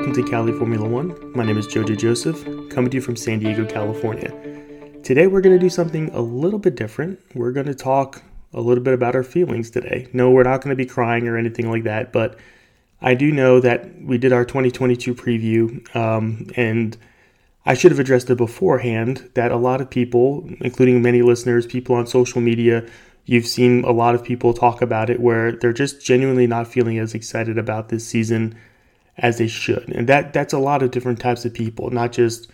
welcome to Cali Formula One. My name is Jojo Joseph, coming to you from San Diego, California. Today we're going to do something a little bit different. We're going to talk a little bit about our feelings today. No, we're not going to be crying or anything like that, but I do know that we did our 2022 preview, um, and I should have addressed it beforehand that a lot of people, including many listeners, people on social media, you've seen a lot of people talk about it where they're just genuinely not feeling as excited about this season as they should. And that that's a lot of different types of people, not just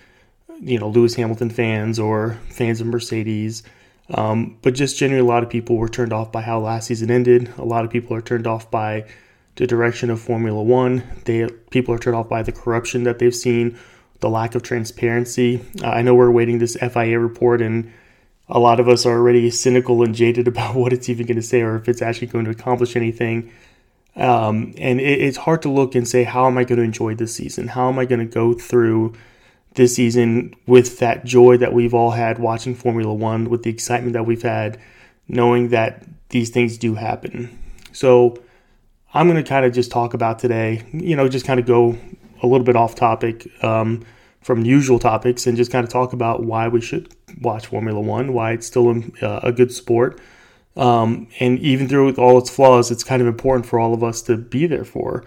you know Lewis Hamilton fans or fans of Mercedes, um, but just generally a lot of people were turned off by how last season ended. A lot of people are turned off by the direction of Formula One. They people are turned off by the corruption that they've seen, the lack of transparency. Uh, I know we're waiting this FIA report and. A lot of us are already cynical and jaded about what it's even going to say or if it's actually going to accomplish anything. Um, and it, it's hard to look and say, how am I going to enjoy this season? How am I going to go through this season with that joy that we've all had watching Formula One, with the excitement that we've had, knowing that these things do happen? So I'm going to kind of just talk about today, you know, just kind of go a little bit off topic um, from usual topics and just kind of talk about why we should watch Formula One, why it's still a, a good sport um, and even through all its flaws, it's kind of important for all of us to be there for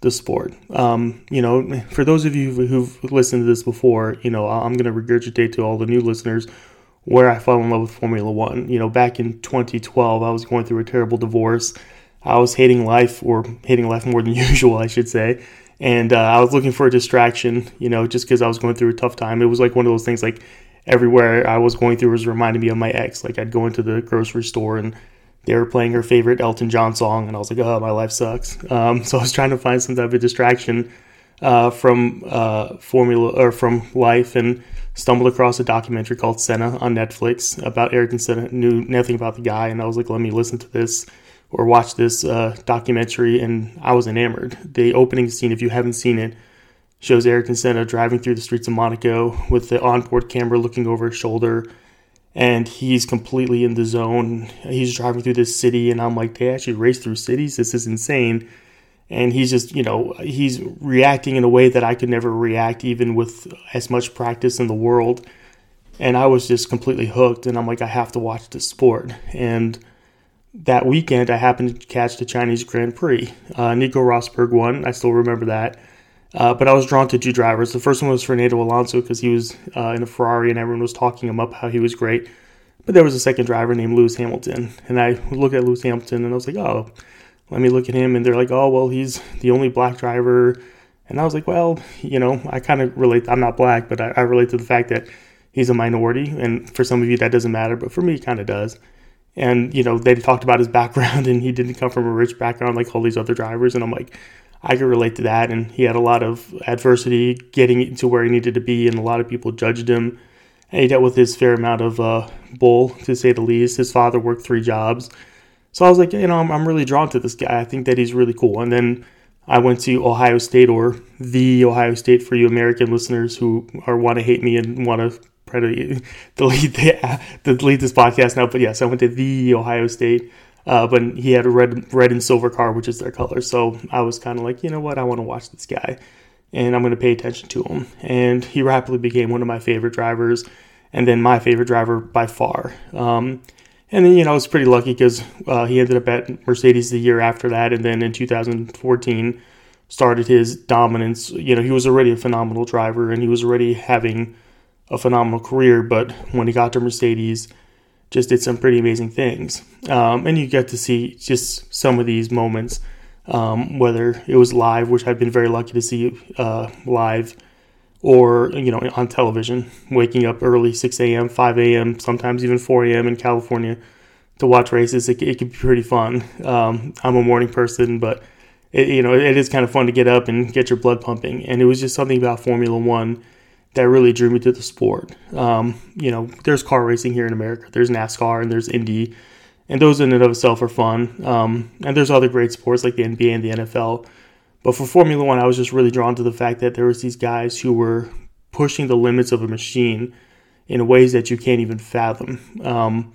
the sport. Um, you know, for those of you who've listened to this before, you know, I'm going to regurgitate to all the new listeners where I fell in love with Formula One. You know, back in 2012, I was going through a terrible divorce. I was hating life, or hating life more than usual, I should say. And uh, I was looking for a distraction, you know, just because I was going through a tough time. It was like one of those things like everywhere I was going through was reminding me of my ex. Like I'd go into the grocery store and they were playing her favorite Elton John song, and I was like, oh, my life sucks. Um, so I was trying to find some type of distraction uh, from uh, Formula or from life, and stumbled across a documentary called Senna on Netflix about Ayrton Senna. Knew nothing about the guy, and I was like, let me listen to this or watch this uh, documentary, and I was enamored. The opening scene, if you haven't seen it, shows Ayrton Senna driving through the streets of Monaco with the onboard camera looking over his shoulder. And he's completely in the zone. He's driving through this city, and I'm like, they actually race through cities? This is insane. And he's just, you know, he's reacting in a way that I could never react, even with as much practice in the world. And I was just completely hooked. And I'm like, I have to watch this sport. And that weekend, I happened to catch the Chinese Grand Prix. Uh, Nico Rosberg won. I still remember that. Uh, but I was drawn to two drivers. The first one was Fernando Alonso because he was uh, in a Ferrari and everyone was talking him up how he was great. But there was a second driver named Lewis Hamilton, and I looked at Lewis Hamilton and I was like, oh, let me look at him. And they're like, oh, well, he's the only black driver. And I was like, well, you know, I kind of relate. I'm not black, but I, I relate to the fact that he's a minority. And for some of you, that doesn't matter, but for me, it kind of does. And, you know, they talked about his background and he didn't come from a rich background like all these other drivers. And I'm like, I could relate to that. And he had a lot of adversity getting to where he needed to be, and a lot of people judged him. And he dealt with his fair amount of uh, bull, to say the least. His father worked three jobs. So I was like, you know, I'm, I'm really drawn to this guy. I think that he's really cool. And then I went to Ohio State, or the Ohio State for you American listeners who are want to hate me and want to delete, the, delete this podcast now. But yes, I went to the Ohio State uh, but he had a red, red and silver car, which is their color. So I was kind of like, you know what, I want to watch this guy, and I'm going to pay attention to him. And he rapidly became one of my favorite drivers, and then my favorite driver by far. Um, and then you know I was pretty lucky because uh, he ended up at Mercedes the year after that, and then in 2014 started his dominance. You know he was already a phenomenal driver, and he was already having a phenomenal career. But when he got to Mercedes just did some pretty amazing things. Um, and you get to see just some of these moments, um, whether it was live, which I've been very lucky to see uh, live, or you know on television, waking up early, 6 a.m., 5 a.m., sometimes even 4 a.m. in California to watch races. It, it can be pretty fun. Um, I'm a morning person, but it, you know it is kind of fun to get up and get your blood pumping. And it was just something about Formula One that really drew me to the sport. Um, you know, there's car racing here in America. There's NASCAR and there's Indy, and those in and of itself are fun. Um, and there's other great sports like the NBA and the NFL. But for Formula One, I was just really drawn to the fact that there was these guys who were pushing the limits of a machine in ways that you can't even fathom. Um,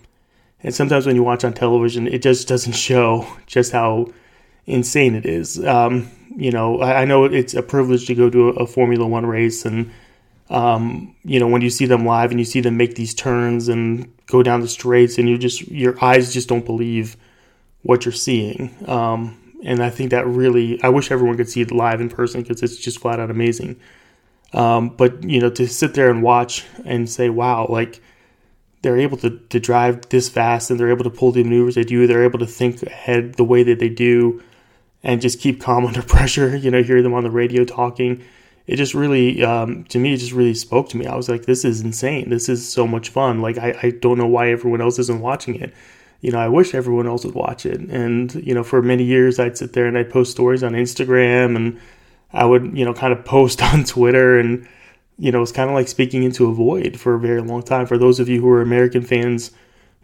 and sometimes when you watch on television, it just doesn't show just how insane it is. Um, you know, I, I, know it's a privilege to go to a, a Formula One race, and um, you know when you see them live and you see them make these turns and go down the straights, and you just your eyes just don't believe what you're seeing. Um, and I think that really, I wish everyone could see it live in person because it's just flat out amazing. Um, but you know, to sit there and watch and say, "Wow!" Like they're able to, to drive this fast and they're able to pull the maneuvers they do. They're able to think ahead the way that they do and just keep calm under pressure. You know, hear them on the radio talking. It just really, um, to me, it just really spoke to me. I was like, this is insane. This is so much fun. Like, I, I don't know why everyone else isn't watching it. You know, I wish everyone else would watch it. And, you know, for many years, I'd sit there and I'd post stories on Instagram and I would, you know, kind of post on Twitter and, you know, it's kind of like speaking into a void for a very long time. For those of you who are American fans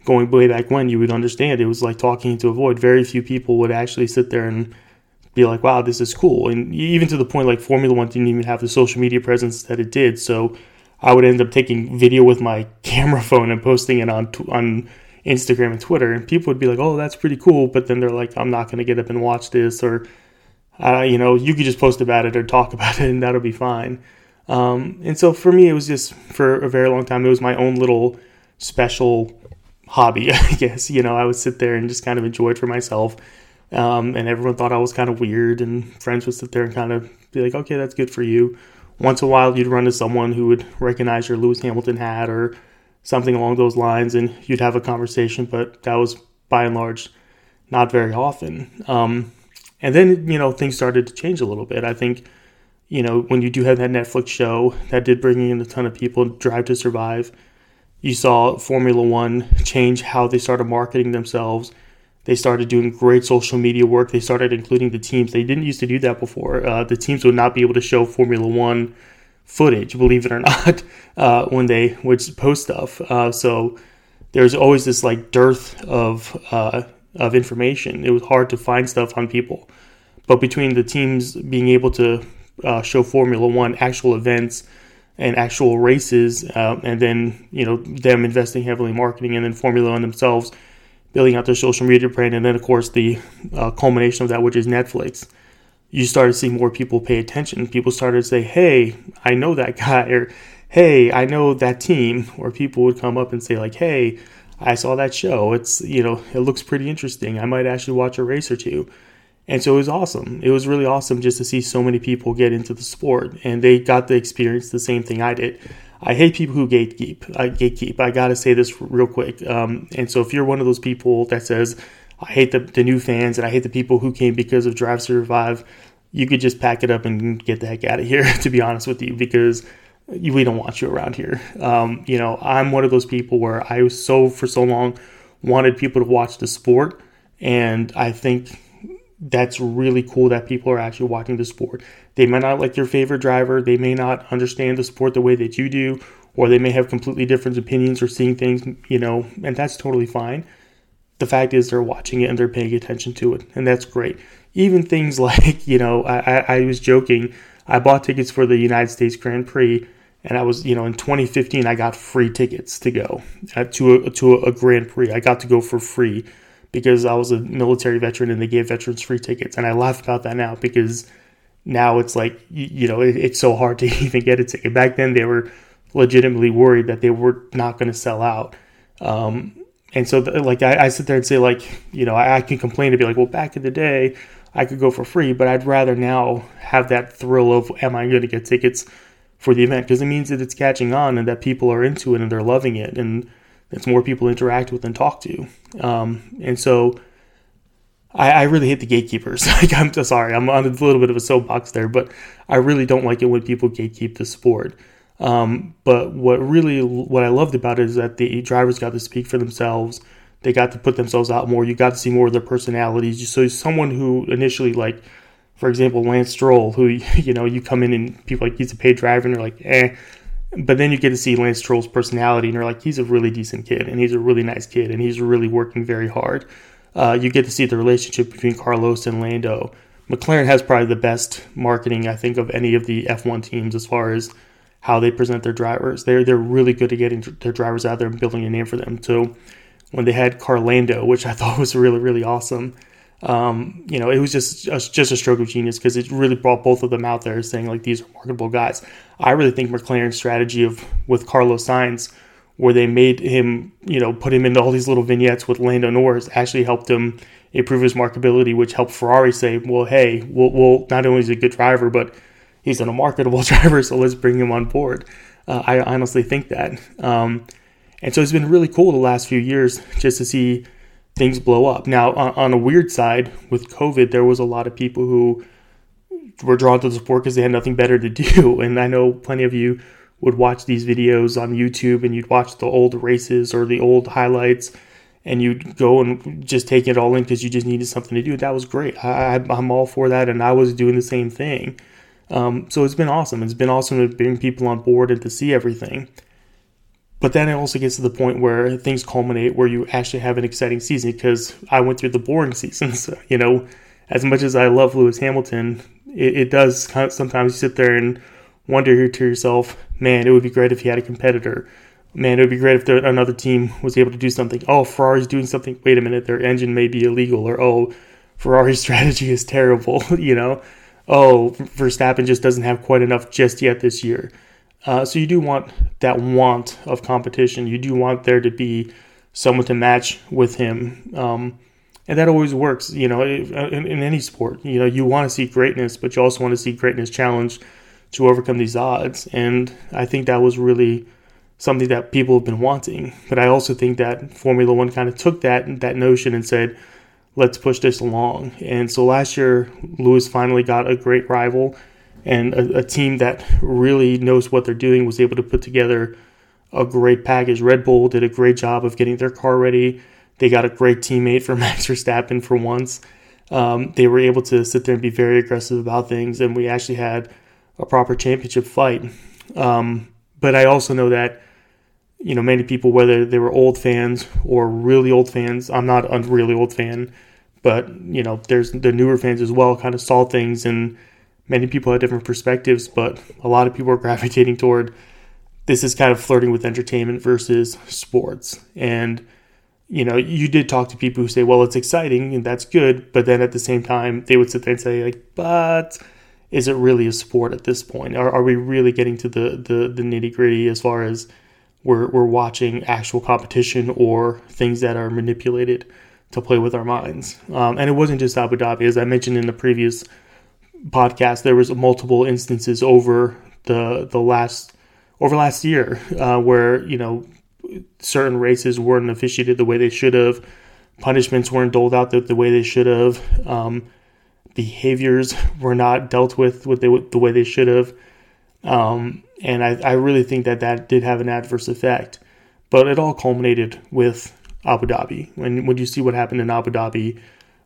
going way back when, you would understand it was like talking into a void. Very few people would actually sit there and be like, wow, this is cool. And even to the point like Formula One didn't even have the social media presence that it did. So I would end up taking video with my camera phone and posting it on on Instagram and Twitter, and people would be like, "Oh, that's pretty cool," but then they're like, "I'm not going to get up and watch this," or, uh, you know, you could just post about it or talk about it, and that'll be fine. Um, and so for me, it was just for a very long time, it was my own little special hobby, I guess. You know, I would sit there and just kind of enjoy it for myself. Um, and everyone thought I was kind of weird, and friends would sit there and kind of be like, okay, that's good for you. Once in a while, you'd run to someone who would recognize your Lewis Hamilton hat or something along those lines, and you'd have a conversation, but that was by and large not very often. Um, and then, you know, things started to change a little bit. I think you know, when you do have that Netflix show that did bring in a ton of people, Drive to Survive, you saw Formula One change how they started marketing themselves. They started doing great social media work. They started including the teams. They didn't used to do that before. Uh, the teams would not be able to show Formula One footage, believe it or not, uh, when they would post stuff. Uh, so there's always this like dearth of uh, of information. It was hard to find stuff on people. But between the teams being able to uh, show Formula One actual events and actual races, uh, and then you know them investing heavily in marketing, and then Formula One themselves building out their social media brand, and then of course the uh, culmination of that, which is Netflix. You started seeing more people pay attention. People started to say, "Hey, I know that guy," or "Hey, I know that team," or people would come up and say like, "Hey." I saw that show. It's, you know, it looks pretty interesting. I might actually watch a race or two. And so it was awesome. It was really awesome just to see so many people get into the sport and they got to experience the same thing I did. I hate people who gatekeep. I gatekeep. I got to say this real quick. Um, and so if you're one of those people that says, I hate the, the new fans and I hate the people who came because of Drive to Survive, you could just pack it up and get the heck out of here, to be honest with you, because we don't want you around here. Um, you know, I'm one of those people where I was so, for so long, wanted people to watch the sport. And I think that's really cool that people are actually watching the sport. They may not like your favorite driver, they may not understand the sport the way that you do, or they may have completely different opinions or seeing things, you know, and that's totally fine. The fact is, they're watching it and they're paying attention to it, and that's great. Even things like, you know, I, I, I was joking, I bought tickets for the United States Grand Prix, and I was, you know, in 2015, I got free tickets to go uh, to a, to a Grand Prix. I got to go for free because I was a military veteran and they gave veterans free tickets. And I laugh about that now because now it's like, you know, it's so hard to even get a ticket. Back then, they were legitimately worried that they were not going to sell out. Um, and so, like, I, I, sit there and say, like, you know, I, I can complain to be like, well, back in the day, I could go for free, but I'd rather now have that thrill of, am I going to get tickets for the event? Because it means that it's catching on and that people are into it and they're loving it. And, it's more people interact with and talk to. Um, and so I, I, really hate the gatekeepers. like I'm sorry, I'm on a little bit of a soapbox there, but I really don't like it when people gatekeep the sport. Um, but what really what I loved about it is that the drivers got to speak for themselves. They got to put themselves out more. You got to see more of their personalities. So someone who initially like, for example, Lance Stroll, who you know you come in and people like he's a paid driver and they're like, eh, but then you get to see Lance Stroll's personality, and you're like, he's a really decent kid, and he's a really nice kid, and he's really working very hard. Uh, you get to see the relationship between Carlos and Lando. McLaren has probably the best marketing, I think, of any of the F1 teams as far as how they present their drivers. They're they're really good at getting their drivers out there and building a name for them. So when they had Carlando, which I thought was really really awesome, Um, you know, it was just a, just a stroke of genius because it really brought both of them out there saying like these are marketable guys. I really think McLaren's strategy of with Carlos Sainz, where they made him, you know, put him into all these little vignettes with Lando Norris, actually helped him improve his marketability, which helped Ferrari say, well, hey, we'll, we'll not only is he a good driver, but he's a marketable driver, so let's bring him on board. Uh, I honestly think that. Um, and so it's been really cool the last few years just to see things blow up. Now, on, on, a weird side, with COVID, there was a lot of people who were drawn to the sport because they had nothing better to do. And I know plenty of you would watch these videos on YouTube and you'd watch the old races or the old highlights and you'd go and just take it all in because you just needed something to do. That was great. I, am all for that. And I was doing the same thing. Um, so it's been awesome. It's been awesome to bring people on board and to see everything. But then it also gets to the point where things culminate where you actually have an exciting season because I went through the boring seasons. you know, as much as I love Lewis Hamilton, it, it does sometimes you sit there and wonder here to yourself, man, it would be great if he had a competitor. Man, it would be great if there, another team was able to do something. Oh, Ferrari's doing something. Wait a minute, their engine may be illegal. Or, oh, Ferrari's strategy is terrible. you know, oh, Verstappen just doesn't have quite enough just yet this year. Uh, so you do want that want of competition. You do want there to be someone to match with him. Um, and that always works, you know, in, in, any sport. You know, you want to see greatness, but you also want to see greatness challenged to overcome these odds. And I think that was really something that people have been wanting. But I also think that Formula One kind of took that that notion and said, let's push this along. And so last year, Lewis finally got a great rival and a, a, team that really knows what they're doing was able to put together a great package. Red Bull did a great job of getting their car ready. They got a great teammate for Max Verstappen for once. Um, they were able to sit there and be very aggressive about things, and we actually had a proper championship fight. Um, but I also know that you know many people, whether they were old fans or really old fans, I'm not a really old fan, but you know there's the newer fans as well, kind of saw things and many people have different perspectives, but a lot of people are gravitating toward this is kind of flirting with entertainment versus sports. And, you know, you did talk to people who say, well, it's exciting and that's good. But then at the same time, they would sit there and say, like, but is it really a sport at this point? Are, are we really getting to the, the, the nitty gritty as far as we're, we're watching actual competition or things that are manipulated to play with our minds? Um, and it wasn't just Abu Dhabi. As I mentioned in the previous podcast, there was multiple instances over the the last over last year uh, where you know certain races weren't officiated the way they should have, punishments weren't doled out the, the way they should have, um, behaviors were not dealt with with the, the way they should have, um, and I, I really think that that did have an adverse effect. But it all culminated with Abu Dhabi. When when you see what happened in Abu Dhabi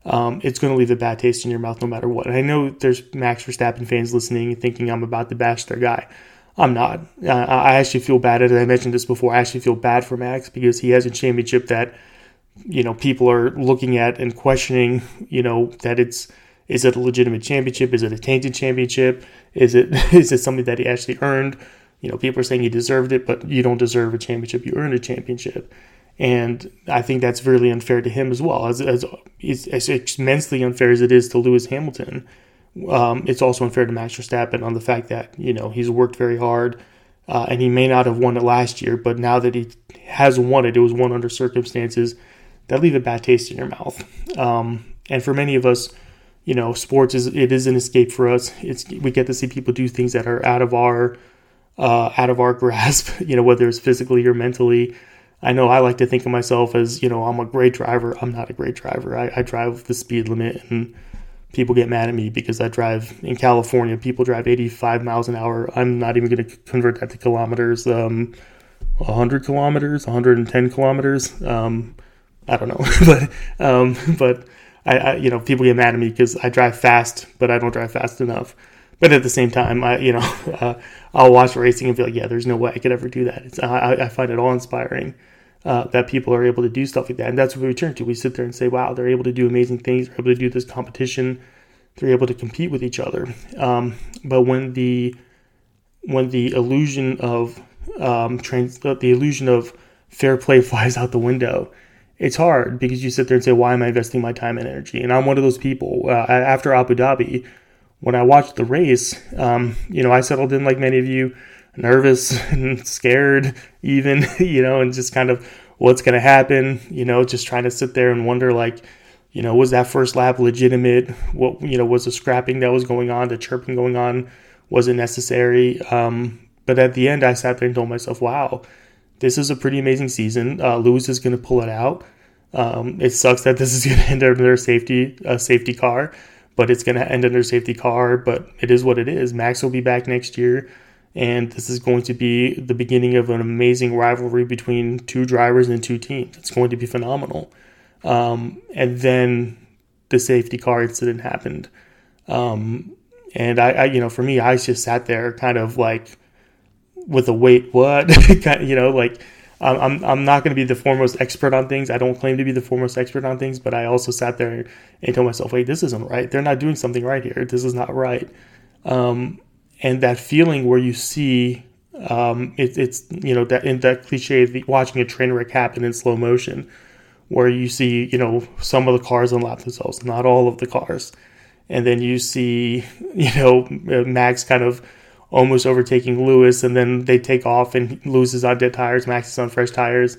um, it's going to leave a bad taste in your mouth no matter what. And I know there's Max Verstappen fans listening and thinking I'm about to bash their guy. I'm not. Uh, I actually feel bad. As I mentioned this before, I actually feel bad for Max because he has a championship that, you know, people are looking at and questioning, you know, that it's is it a legitimate championship? Is it a tainted championship? Is it is it something that he actually earned? You know, people are saying he deserved it, but you don't deserve a championship. You earned a championship. And I think that's really unfair to him as well. As, as, as immensely unfair as it is to Lewis Hamilton, um, it's also unfair to Max Verstappen on the fact that, you know, he's worked very hard uh, and he may not have won it last year, but now that he has won it, it was won under circumstances that leave a bad taste in your mouth. Um, and for many of us, you know, sports is it is an escape for us. It's we get to see people do things that are out of our uh, out of our grasp. You know, whether it's physically or mentally. I know I like to think of myself as, you know, I'm a great driver. I'm not a great driver. I, I drive the speed limit and people get mad at me because I drive in California. People drive 85 miles an hour. I'm not even going to convert that to kilometers. Um, 100 kilometers, 110 kilometers. Um, I don't know, but um, but I, I, you know people get mad at me because I drive fast, but I don't drive fast enough. But at the same time, I you know uh, I'll watch racing and be like, yeah, there's no way I could ever do that. I, I find it all inspiring uh, that people are able to do stuff like that. And that's what we return to. We sit there and say, wow, they're able to do amazing things. They're able to do this competition. They're able to compete with each other. Um, but when the when the illusion of um, trans, the illusion of fair play flies out the window, it's hard because you sit there and say, why am I investing my time and energy? And I'm one of those people. Uh, after Abu Dhabi, when I watched the race, um, you know, I settled in like many of you, nervous and scared, even, you know, and just kind of what's going to happen, you know, just trying to sit there and wonder, like, you know, was that first lap legitimate? What, you know, was the scrapping that was going on, the chirping going on, was it necessary? Um, but at the end, I sat there and told myself, wow, this is a pretty amazing season. Uh, Lewis is going to pull it out. Um, it sucks that this is going to end under safety, a safety car, but it's going to end under safety car. But it is what it is. Max will be back next year, and this is going to be the beginning of an amazing rivalry between two drivers and two teams. It's going to be phenomenal. Um, and then the safety car incident happened. Um, and I, I, you know, for me, I just sat there kind of like with a wait, what? you know, like I'm, I'm not going to be the foremost expert on things. I don't claim to be the foremost expert on things, but I also sat there and told myself, wait, this isn't right. They're not doing something right here. This is not right. Um, and that feeling where you see um, it, it's you know that in that cliche of watching a train wreck happen in slow motion, where you see you know some of the cars unlap themselves, not all of the cars, and then you see you know Max kind of almost overtaking Lewis, and then they take off and is on dead tires, Max is on fresh tires,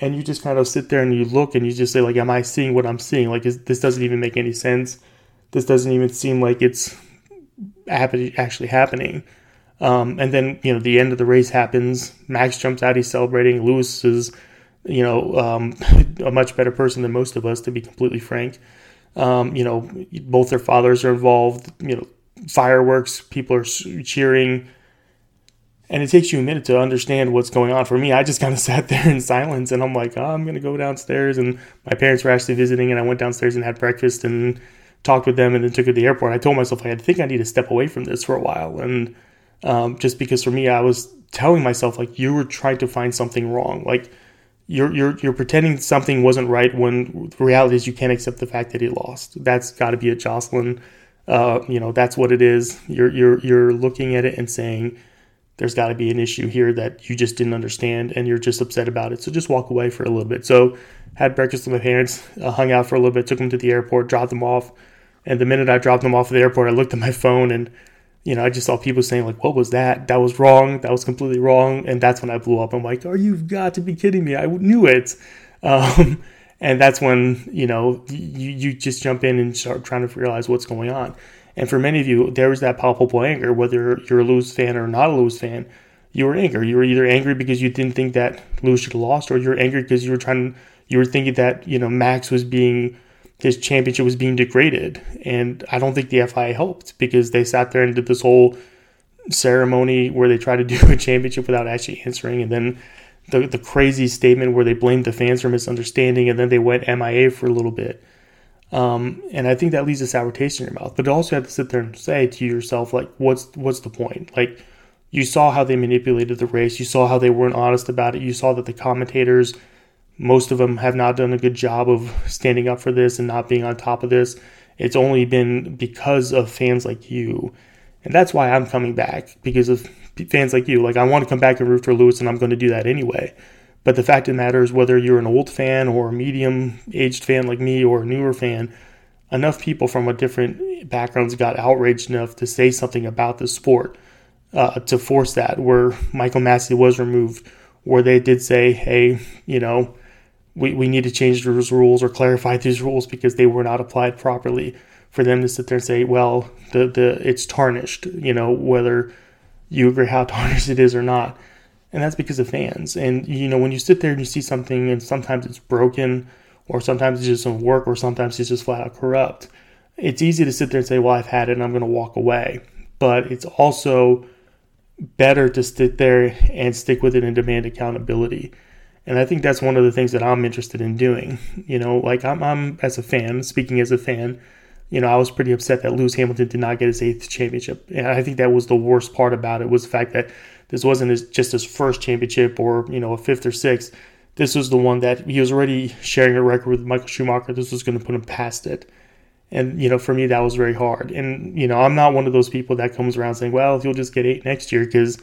and you just kind of sit there and you look and you just say like, "Am I seeing what I'm seeing? Like, is, this doesn't even make any sense. This doesn't even seem like it's actually happening." Um, and then you know the end of the race happens. Max jumps out, he's celebrating. Lewis is, you know, um, a much better person than most of us, to be completely frank. Um, you know, both their fathers are involved. You know, fireworks, people are cheering, and it takes you a minute to understand what's going on. For me, I just kind of sat there in silence, and I'm like, oh, I'm gonna go downstairs. And my parents were actually visiting, and I went downstairs and had breakfast and talked with them, and then took her to the airport. I told myself I think I need to step away from this for a while, and um, just because for me, I was telling myself like you were trying to find something wrong, like. You're, you're, you're pretending something wasn't right when the reality is you can't accept the fact that he lost. That's got to be a Jocelyn uh, you know that's what it is. You're you're you're looking at it and saying there's got to be an issue here that you just didn't understand and you're just upset about it. So just walk away for a little bit. So had breakfast with my parents, uh, hung out for a little bit, took them to the airport, dropped them off, and the minute I dropped them off at the airport, I looked at my phone and you know I just saw people saying like, "What was that? That was wrong. That was completely wrong." And that's when I blew up. I'm like, "Are you got to be kidding me? I knew it." Um, and that's when you know you, you just jump in and start trying to realize what's going on. And for many of you there was that palpable anger whether you're a Lewis fan or not a Lewis fan you were angry. You were either angry because you didn't think that Lewis should have lost or you were angry because you were trying you were thinking that you know Max was being his championship was being degraded. And I don't think the FIA helped because they sat there and did this whole ceremony where they tried to do a championship without actually answering. And then the, the crazy statement where they blamed the fans for misunderstanding and then they went MIA for a little bit. Um, and I think that leaves a sour taste in your mouth. But also you have to sit there and say to yourself, like, what's what's the point? Like, you saw how they manipulated the race. You saw how they weren't honest about it. You saw that the commentators, most of them, have not done a good job of standing up for this and not being on top of this. It's only been because of fans like you, and that's why I'm coming back because of fans like you. Like I want to come back and root for Lewis, and I'm going to do that anyway. But the fact of the matter is, whether you're an old fan or a medium aged fan like me or a newer fan, enough people from a different backgrounds got outraged enough to say something about the sport uh, to force that. Where Michael Masi was removed, where they did say, "Hey, you know." We, we need to change those rules or clarify these rules because they were not applied properly. For them to sit there and say, well, the, the it's tarnished, you know, whether you agree how tarnished it is or not. And that's because of fans. And, you know, when you sit there and you see something and sometimes it's broken or sometimes it just doesn't work or sometimes it's just flat out corrupt, it's easy to sit there and say, well, I've had it and I'm going to walk away. But it's also better to sit there and stick with it and demand accountability. And I think that's one of the things that I'm interested in doing. You know, like I'm, I'm as a fan, speaking as a fan, you know, I was pretty upset that Lewis Hamilton did not get his eighth championship. And I think that was the worst part about it was the fact that this wasn't his, just his first championship or, you know, a fifth or sixth. This was the one that he was already sharing a record with Michael Schumacher. This was going to put him past it. And, you know, for me, that was very hard. And, you know, I'm not one of those people that comes around saying, well, he'll just get eight next year because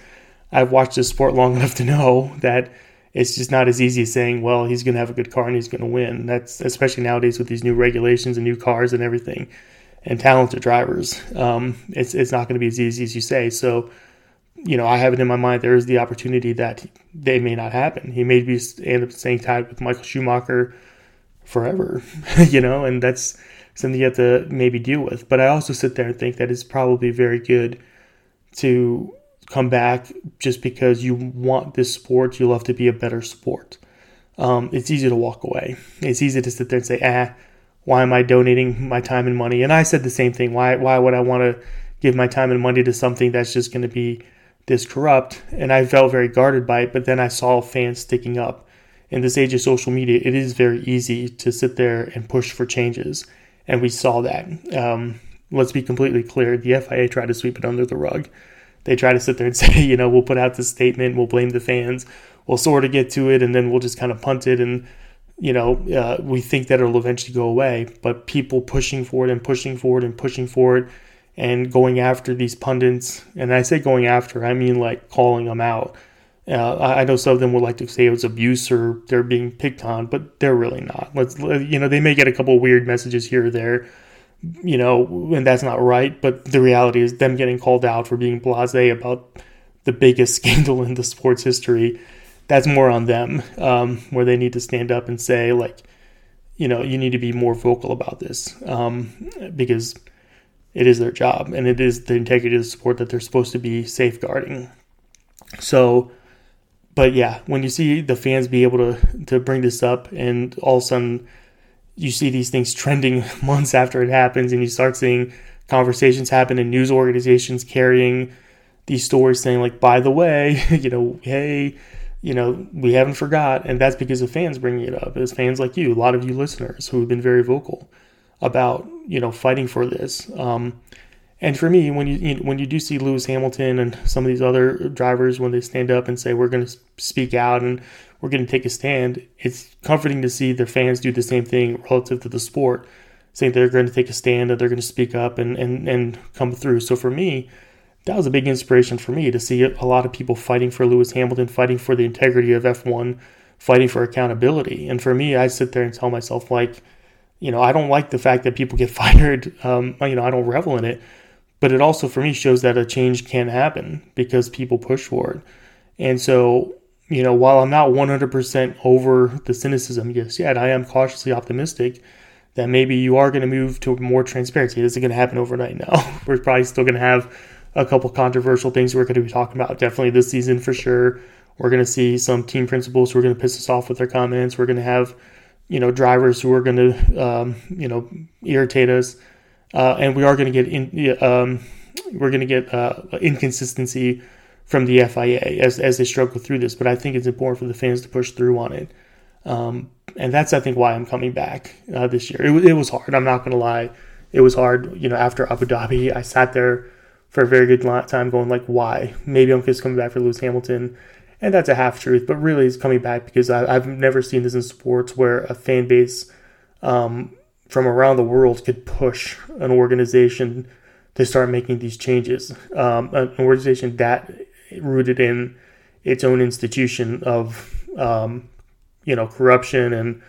I've watched this sport long enough to know that it's just not as easy as saying, well, he's going to have a good car and he's going to win. That's especially nowadays with these new regulations and new cars and everything, and talented drivers. Um, it's it's not going to be as easy as you say. So, you know, I have it in my mind there is the opportunity that they may not happen. He may be end up staying tied with Michael Schumacher forever, you know, and that's something you have to maybe deal with. But I also sit there and think that it's probably very good to come back just because you want this sport, you love to be a better sport. Um, it's easy to walk away. It's easy to sit there and say, ah, why am I donating my time and money? And I said the same thing. Why, why would I want to give my time and money to something that's just going to be this corrupt? And I felt very guarded by it, but then I saw fans sticking up. In this age of social media, it is very easy to sit there and push for changes. And we saw that. Um, let's be completely clear the FIA tried to sweep it under the rug they try to sit there and say, you know, we'll put out this statement, we'll blame the fans, we'll sort of get to it, and then we'll just kind of punt it, and you know, uh, we think that it'll eventually go away. But people pushing for it and pushing for it and pushing for it, and going after these pundits, and I say going after, I mean like calling them out. Uh, I know some of them would like to say it was abuse or they're being picked on, but they're really not. Let's, you know, they may get a couple weird messages here or there, you know, and that's not right. But the reality is them getting called out for being blasé about the biggest scandal in the sports history. That's more on them, um, where they need to stand up and say, like, you know, you need to be more vocal about this um, because it is their job and it is the integrity of the sport that they're supposed to be safeguarding. So, but yeah, when you see the fans be able to to bring this up and all of a sudden you see these things trending months after it happens, and you start seeing conversations happen in news organizations carrying these stories saying like, by the way, you know, hey, you know, we haven't forgot, and that's because of fans bringing it up. It's fans like you, a lot of you listeners who have been very vocal about you know fighting for this. Um, and for me, when you, you know, when you do see Lewis Hamilton and some of these other drivers when they stand up and say we're going to speak out and we're going to take a stand, it's comforting to see their fans do the same thing relative to the sport, saying they're going to take a stand and they're going to speak up and, and, and come through. So for me, that was a big inspiration for me to see a lot of people fighting for Lewis Hamilton, fighting for the integrity of F1, fighting for accountability. And for me, I sit there and tell myself, like, you know, I don't like the fact that people get fired. Um, you know, I don't revel in it. But it also, for me, shows that a change can happen because people push for it. And so you know, while I'm not 100% over the cynicism just yet, I am cautiously optimistic that maybe you are going to move to more transparency. It isn't going to happen overnight now. we're probably still going to have a couple controversial things we're going to be talking about. Definitely this season for sure. We're going to see some team principals who are going to piss us off with their comments. We're going to have, you know, drivers who are going to, um, you know, irritate us. Uh, and we are going to get in, um, we're going to get uh, inconsistency from the FIA as, as they struggle through this. But I think it's important for the fans to push through on it. Um, and that's, I think, why I'm coming back uh, this year. It, it was hard. I'm not going to lie. It was hard. You know, after Abu Dhabi, I sat there for a very good time going like, why? Maybe I'm just coming back for Lewis Hamilton. And that's a half truth, but really it's coming back because I, have never seen this in sports where a fan base um, from around the world could push an organization to start making these changes. Um, an organization that rooted in its own institution of um, you know corruption and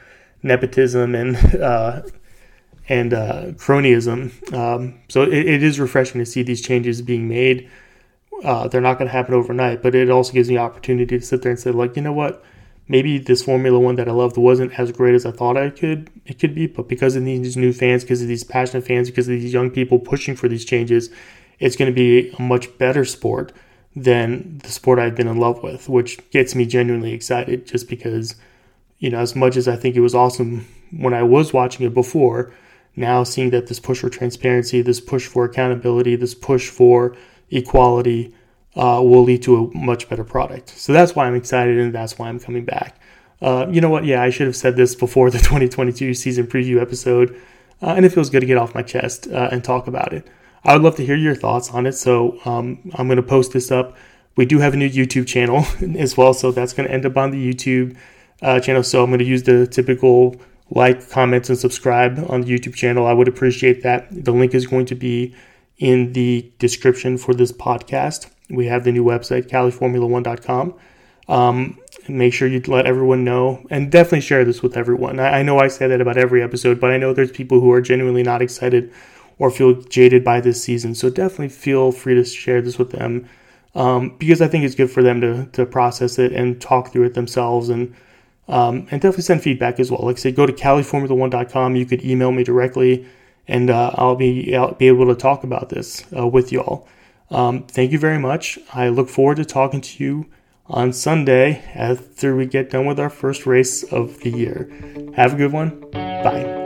nepotism and uh, and uh, cronyism. Um, so it, it is refreshing to see these changes being made. Uh, they're not going to happen overnight, but it also gives me opportunity to sit there and say, like, you know what? Maybe this Formula One that I loved wasn't as great as I thought I could it could be, but because of these new fans, because of these passionate fans, because of these young people pushing for these changes, it's going to be a much better sport than the sport I've been in love with, which gets me genuinely excited just because, you know, as much as I think it was awesome when I was watching it before, now seeing that this push for transparency, this push for accountability, this push for equality uh, will lead to a much better product. So that's why I'm excited and that's why I'm coming back. Uh, you know what? Yeah, I should have said this before the 2022 season preview episode, uh, and it feels good to get off my chest uh, and talk about it. I would love to hear your thoughts on it. So um, I'm going to post this up. We do have a new YouTube channel as well, so that's going to end up on the YouTube uh, channel. So I'm going to use the typical like, comments, and subscribe on the YouTube channel. I would appreciate that. The link is going to be in the description for this podcast. We have the new website, CaliFormula1.com. Um, Make sure you let everyone know and definitely share this with everyone. I, I know I say that about every episode, but I know there's people who are genuinely not excited or feel jaded by this season. So definitely feel free to share this with them um, because I think it's good for them to, to process it and talk through it themselves and um, and definitely send feedback as well. Like I said, go to CaliFormula1.com. You could email me directly, and uh, I'll be I'll be able to talk about this uh, with y'all. Um, thank you very much. I look forward to talking to you on Sunday after we get done with our first race of the year. Have a good one. Bye.